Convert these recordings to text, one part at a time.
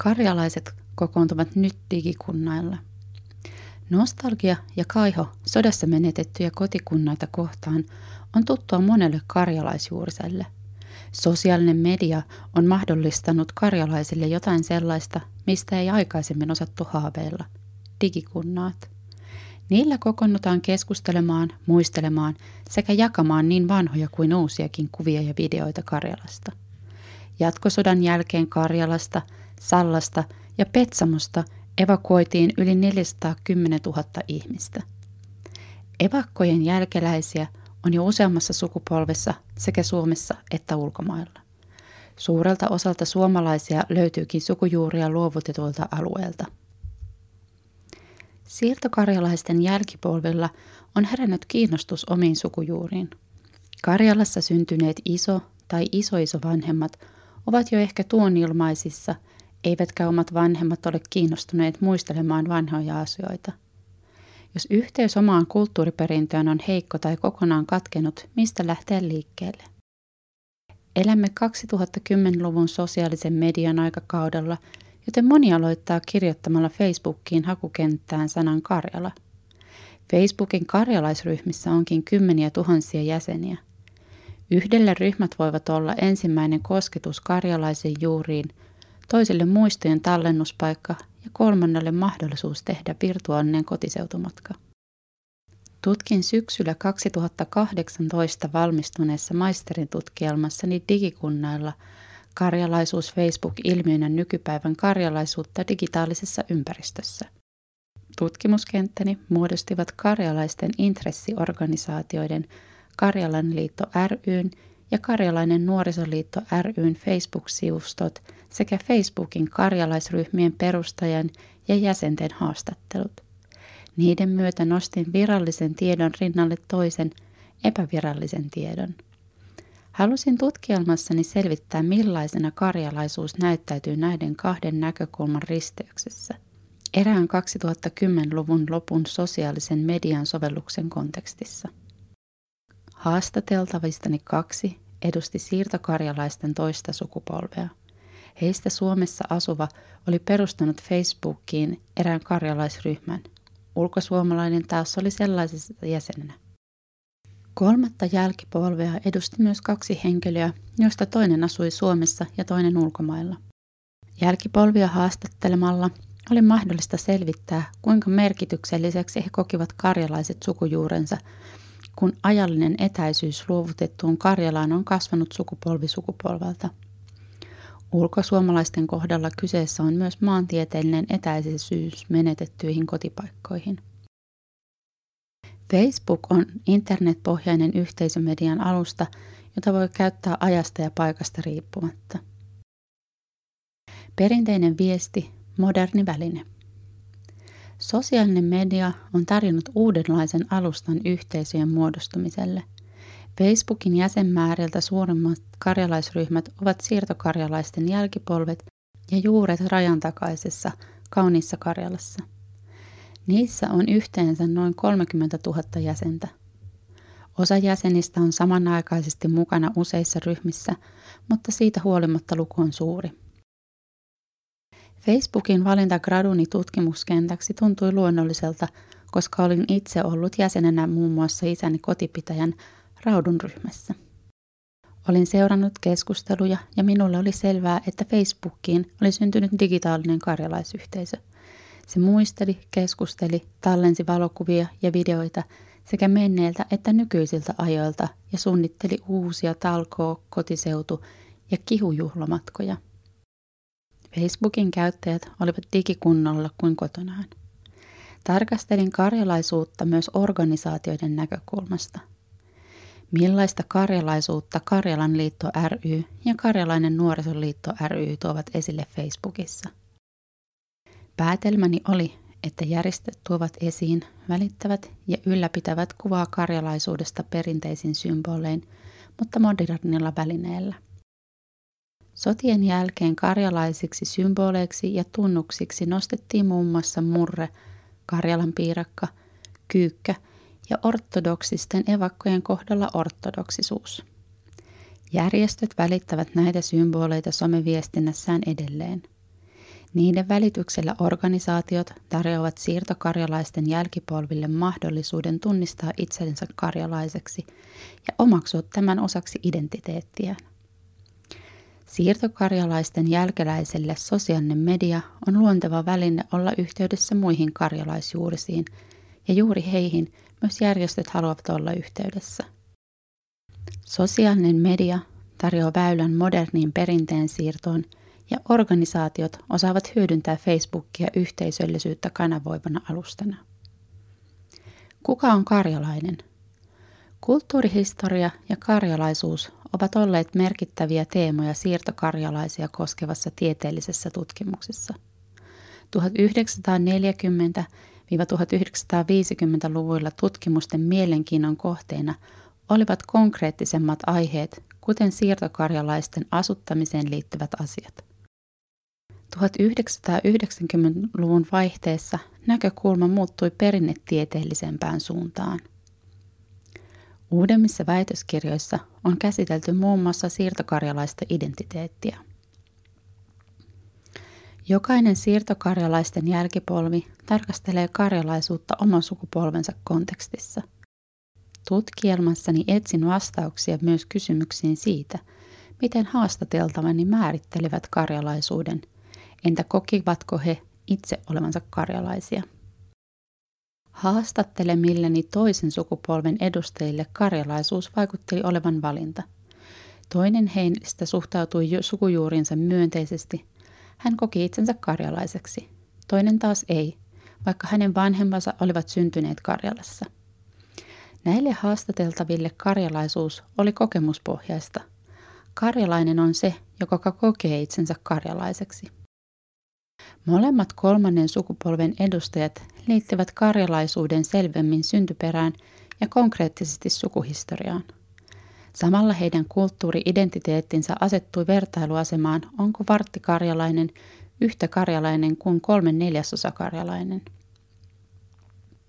Karjalaiset kokoontuvat nyt digikunnailla. Nostalgia ja kaiho sodassa menetettyjä kotikunnaita kohtaan on tuttua monelle karjalaisjuuriselle. Sosiaalinen media on mahdollistanut karjalaisille jotain sellaista, mistä ei aikaisemmin osattu haaveilla. Digikunnaat. Niillä kokoonnutaan keskustelemaan, muistelemaan sekä jakamaan niin vanhoja kuin uusiakin kuvia ja videoita Karjalasta. Jatkosodan jälkeen Karjalasta, Sallasta ja Petsamosta evakuoitiin yli 410 000 ihmistä. Evakkojen jälkeläisiä on jo useammassa sukupolvessa sekä Suomessa että ulkomailla. Suurelta osalta suomalaisia löytyykin sukujuuria luovutetuilta alueelta. Siirtokarjalaisten jälkipolvilla on herännyt kiinnostus omiin sukujuuriin. Karjalassa syntyneet iso- tai isoisovanhemmat ovat jo ehkä tuonilmaisissa, eivätkä omat vanhemmat ole kiinnostuneet muistelemaan vanhoja asioita. Jos yhteys omaan kulttuuriperintöön on heikko tai kokonaan katkenut, mistä lähtee liikkeelle? Elämme 2010-luvun sosiaalisen median aikakaudella, joten moni aloittaa kirjoittamalla Facebookiin hakukenttään sanan Karjala. Facebookin karjalaisryhmissä onkin kymmeniä tuhansia jäseniä. Yhdelle ryhmät voivat olla ensimmäinen kosketus karjalaisen juuriin, toiselle muistojen tallennuspaikka ja kolmannelle mahdollisuus tehdä virtuaalinen kotiseutumatka. Tutkin syksyllä 2018 valmistuneessa maisterin tutkielmassani digikunnailla karjalaisuus Facebook-ilmiönä nykypäivän karjalaisuutta digitaalisessa ympäristössä. Tutkimuskenttäni muodostivat karjalaisten intressiorganisaatioiden Karjalan liitto ryn ja Karjalainen nuorisoliitto ryn Facebook-sivustot sekä Facebookin karjalaisryhmien perustajan ja jäsenten haastattelut. Niiden myötä nostin virallisen tiedon rinnalle toisen epävirallisen tiedon. Halusin tutkielmassani selvittää, millaisena karjalaisuus näyttäytyy näiden kahden näkökulman risteyksessä. Erään 2010-luvun lopun sosiaalisen median sovelluksen kontekstissa. Haastateltavistani kaksi edusti siirtokarjalaisten toista sukupolvea. Heistä Suomessa asuva oli perustanut Facebookiin erään karjalaisryhmän. Ulkosuomalainen taas oli sellaisessa jäsenenä. Kolmatta jälkipolvea edusti myös kaksi henkilöä, joista toinen asui Suomessa ja toinen ulkomailla. Jälkipolvia haastattelemalla oli mahdollista selvittää, kuinka merkitykselliseksi he kokivat karjalaiset sukujuurensa, kun ajallinen etäisyys luovutettuun Karjalaan on kasvanut sukupolvi sukupolvelta. Ulkosuomalaisten kohdalla kyseessä on myös maantieteellinen etäisyys menetettyihin kotipaikkoihin. Facebook on internetpohjainen yhteisömedian alusta, jota voi käyttää ajasta ja paikasta riippumatta. Perinteinen viesti, moderni väline. Sosiaalinen media on tarjonnut uudenlaisen alustan yhteisöjen muodostumiselle. Facebookin jäsenmääriltä suurimmat karjalaisryhmät ovat siirtokarjalaisten jälkipolvet ja juuret rajan takaisessa, kauniissa Karjalassa. Niissä on yhteensä noin 30 000 jäsentä. Osa jäsenistä on samanaikaisesti mukana useissa ryhmissä, mutta siitä huolimatta luku on suuri. Facebookin valinta graduni tutkimuskentäksi tuntui luonnolliselta, koska olin itse ollut jäsenenä muun muassa isäni kotipitäjän Raudun ryhmässä. Olin seurannut keskusteluja ja minulle oli selvää, että Facebookiin oli syntynyt digitaalinen karjalaisyhteisö. Se muisteli, keskusteli, tallensi valokuvia ja videoita sekä menneiltä että nykyisiltä ajoilta ja suunnitteli uusia talkoo, kotiseutu ja kihujuhlamatkoja – Facebookin käyttäjät olivat digikunnolla kuin kotonaan. Tarkastelin karjalaisuutta myös organisaatioiden näkökulmasta. Millaista karjalaisuutta Karjalan liitto ry ja Karjalainen nuorisoliitto ry tuovat esille Facebookissa? Päätelmäni oli, että järjestöt tuovat esiin, välittävät ja ylläpitävät kuvaa karjalaisuudesta perinteisin symbolein, mutta modernilla välineellä. Sotien jälkeen karjalaisiksi symboleiksi ja tunnuksiksi nostettiin muun muassa murre, Karjalan piirakka, kyykkä ja ortodoksisten evakkojen kohdalla ortodoksisuus. Järjestöt välittävät näitä symboleita someviestinnässään edelleen. Niiden välityksellä organisaatiot tarjoavat siirtokarjalaisten jälkipolville mahdollisuuden tunnistaa itsensä karjalaiseksi ja omaksua tämän osaksi identiteettiään. Siirtokarjalaisten jälkeläiselle sosiaalinen media on luonteva väline olla yhteydessä muihin karjalaisjuurisiin, ja juuri heihin myös järjestöt haluavat olla yhteydessä. Sosiaalinen media tarjoaa väylän moderniin perinteen siirtoon ja organisaatiot osaavat hyödyntää Facebookia yhteisöllisyyttä kanavoivana alustana. Kuka on karjalainen? Kulttuurihistoria ja karjalaisuus ovat olleet merkittäviä teemoja siirtokarjalaisia koskevassa tieteellisessä tutkimuksessa. 1940-1950-luvuilla tutkimusten mielenkiinnon kohteena olivat konkreettisemmat aiheet, kuten siirtokarjalaisten asuttamiseen liittyvät asiat. 1990-luvun vaihteessa näkökulma muuttui perinnetieteellisempään suuntaan. Uudemmissa väitöskirjoissa on käsitelty muun muassa siirtokarjalaista identiteettiä. Jokainen siirtokarjalaisten jälkipolvi tarkastelee karjalaisuutta oman sukupolvensa kontekstissa. Tutkielmassani etsin vastauksia myös kysymyksiin siitä, miten haastateltavani määrittelevät karjalaisuuden – Entä kokivatko he itse olevansa karjalaisia? Haastattelemilleni toisen sukupolven edustajille karjalaisuus vaikutti olevan valinta. Toinen heistä suhtautui sukujuuriinsa myönteisesti. Hän koki itsensä karjalaiseksi. Toinen taas ei, vaikka hänen vanhempansa olivat syntyneet Karjalassa. Näille haastateltaville karjalaisuus oli kokemuspohjaista. Karjalainen on se, joka kokee itsensä karjalaiseksi. Molemmat kolmannen sukupolven edustajat liittyvät karjalaisuuden selvemmin syntyperään ja konkreettisesti sukuhistoriaan. Samalla heidän kulttuuri-identiteettinsä asettui vertailuasemaan, onko varttikarjalainen yhtä karjalainen kuin kolme neljäsosa karjalainen.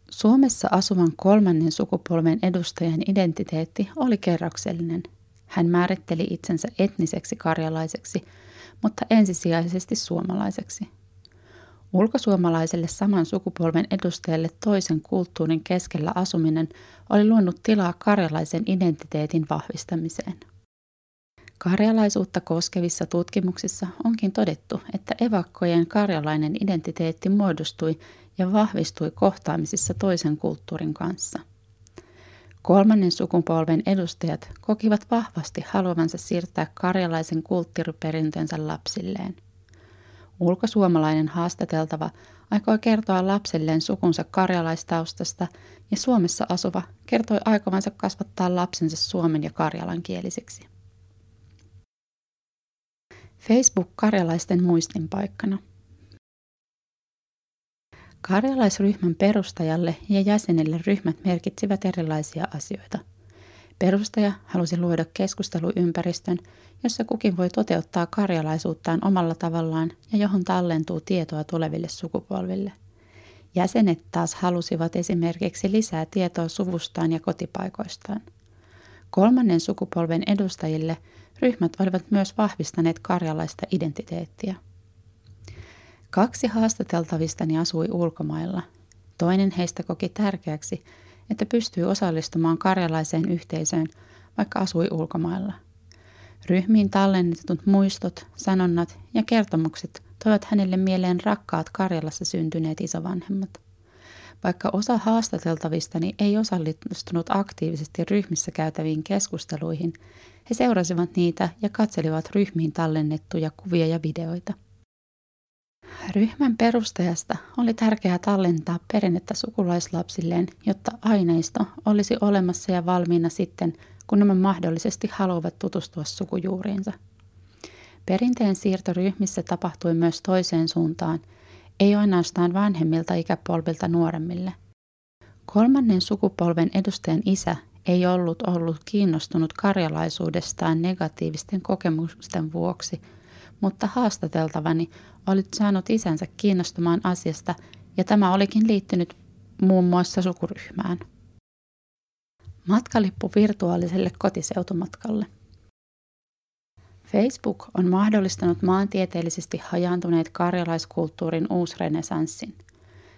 Suomessa asuvan kolmannen sukupolven edustajan identiteetti oli kerroksellinen. Hän määritteli itsensä etniseksi karjalaiseksi, mutta ensisijaisesti suomalaiseksi. Ulkosuomalaiselle saman sukupolven edustajalle toisen kulttuurin keskellä asuminen oli luonut tilaa karjalaisen identiteetin vahvistamiseen. Karjalaisuutta koskevissa tutkimuksissa onkin todettu, että evakkojen karjalainen identiteetti muodostui ja vahvistui kohtaamisissa toisen kulttuurin kanssa. Kolmannen sukupolven edustajat kokivat vahvasti haluavansa siirtää karjalaisen kulttuuriperintönsä lapsilleen. Ulkosuomalainen haastateltava aikoi kertoa lapselleen sukunsa karjalaistaustasta ja Suomessa asuva kertoi aikovansa kasvattaa lapsensa suomen ja karjalan kielisiksi. Facebook karjalaisten muistinpaikkana. Karjalaisryhmän perustajalle ja jäsenille ryhmät merkitsivät erilaisia asioita – Perustaja halusi luoda keskusteluympäristön, jossa kukin voi toteuttaa karjalaisuuttaan omalla tavallaan ja johon tallentuu tietoa tuleville sukupolville. Jäsenet taas halusivat esimerkiksi lisää tietoa suvustaan ja kotipaikoistaan. Kolmannen sukupolven edustajille ryhmät olivat myös vahvistaneet karjalaista identiteettiä. Kaksi haastateltavistani asui ulkomailla. Toinen heistä koki tärkeäksi, että pystyy osallistumaan karjalaiseen yhteisöön, vaikka asui ulkomailla. Ryhmiin tallennetut muistot, sanonnat ja kertomukset toivat hänelle mieleen rakkaat Karjalassa syntyneet isovanhemmat. Vaikka osa haastateltavistani ei osallistunut aktiivisesti ryhmissä käytäviin keskusteluihin, he seurasivat niitä ja katselivat ryhmiin tallennettuja kuvia ja videoita. Ryhmän perustajasta oli tärkeää tallentaa perinnettä sukulaislapsilleen, jotta aineisto olisi olemassa ja valmiina sitten, kun nämä mahdollisesti haluavat tutustua sukujuuriinsa. Perinteen siirto ryhmissä tapahtui myös toiseen suuntaan, ei ainoastaan vanhemmilta ikäpolvilta nuoremmille. Kolmannen sukupolven edustajan isä ei ollut ollut kiinnostunut karjalaisuudestaan negatiivisten kokemusten vuoksi – mutta haastateltavani olit saanut isänsä kiinnostumaan asiasta ja tämä olikin liittynyt muun muassa sukuryhmään. Matkalippu virtuaaliselle kotiseutumatkalle. Facebook on mahdollistanut maantieteellisesti hajaantuneet karjalaiskulttuurin uusrenesanssin.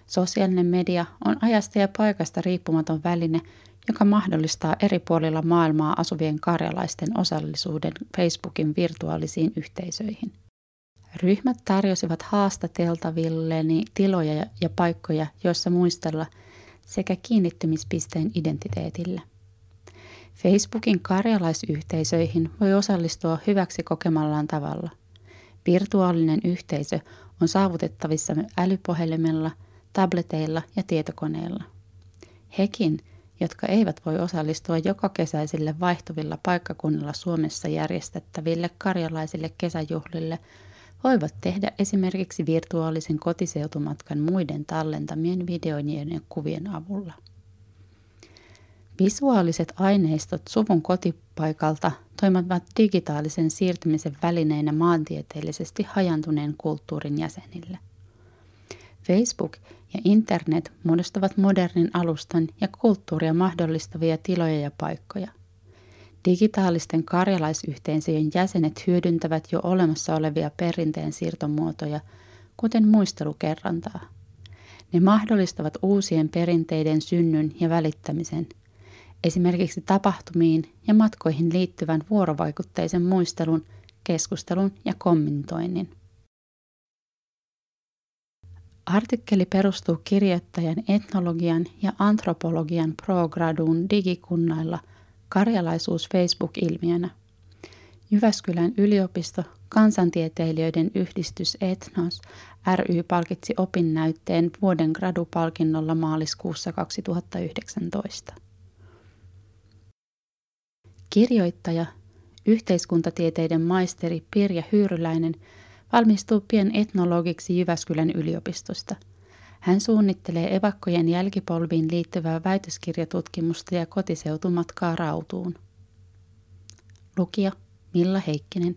Sosiaalinen media on ajasta ja paikasta riippumaton väline, joka mahdollistaa eri puolilla maailmaa asuvien karjalaisten osallisuuden Facebookin virtuaalisiin yhteisöihin. Ryhmät tarjosivat haastateltavilleni tiloja ja paikkoja, joissa muistella sekä kiinnittymispisteen identiteetille. Facebookin karjalaisyhteisöihin voi osallistua hyväksi kokemallaan tavalla. Virtuaalinen yhteisö on saavutettavissa älypuhelimella, tableteilla ja tietokoneilla. Hekin, jotka eivät voi osallistua joka kesäisille vaihtuvilla paikkakunnilla Suomessa järjestettäville karjalaisille kesäjuhlille, voivat tehdä esimerkiksi virtuaalisen kotiseutumatkan muiden tallentamien videoinien ja kuvien avulla. Visuaaliset aineistot suvun kotipaikalta toimivat digitaalisen siirtymisen välineinä maantieteellisesti hajantuneen kulttuurin jäsenille. Facebook ja internet muodostavat modernin alustan ja kulttuuria mahdollistavia tiloja ja paikkoja. Digitaalisten karjalaisyhteisöjen jäsenet hyödyntävät jo olemassa olevia perinteen siirtomuotoja, kuten muistelukerrantaa. Ne mahdollistavat uusien perinteiden synnyn ja välittämisen – esimerkiksi tapahtumiin ja matkoihin liittyvän vuorovaikutteisen muistelun, keskustelun ja kommentoinnin. Artikkeli perustuu kirjoittajan etnologian ja antropologian prograduun digikunnailla karjalaisuus Facebook-ilmiönä. Jyväskylän yliopisto Kansantieteilijöiden yhdistys Etnos ry palkitsi opinnäytteen vuoden gradupalkinnolla maaliskuussa 2019. Kirjoittaja, yhteiskuntatieteiden maisteri Pirja Hyyryläinen valmistuu pien etnologiksi Jyväskylän yliopistosta. Hän suunnittelee evakkojen jälkipolviin liittyvää väitöskirjatutkimusta ja kotiseutumatkaa Rautuun. Lukija Milla Heikkinen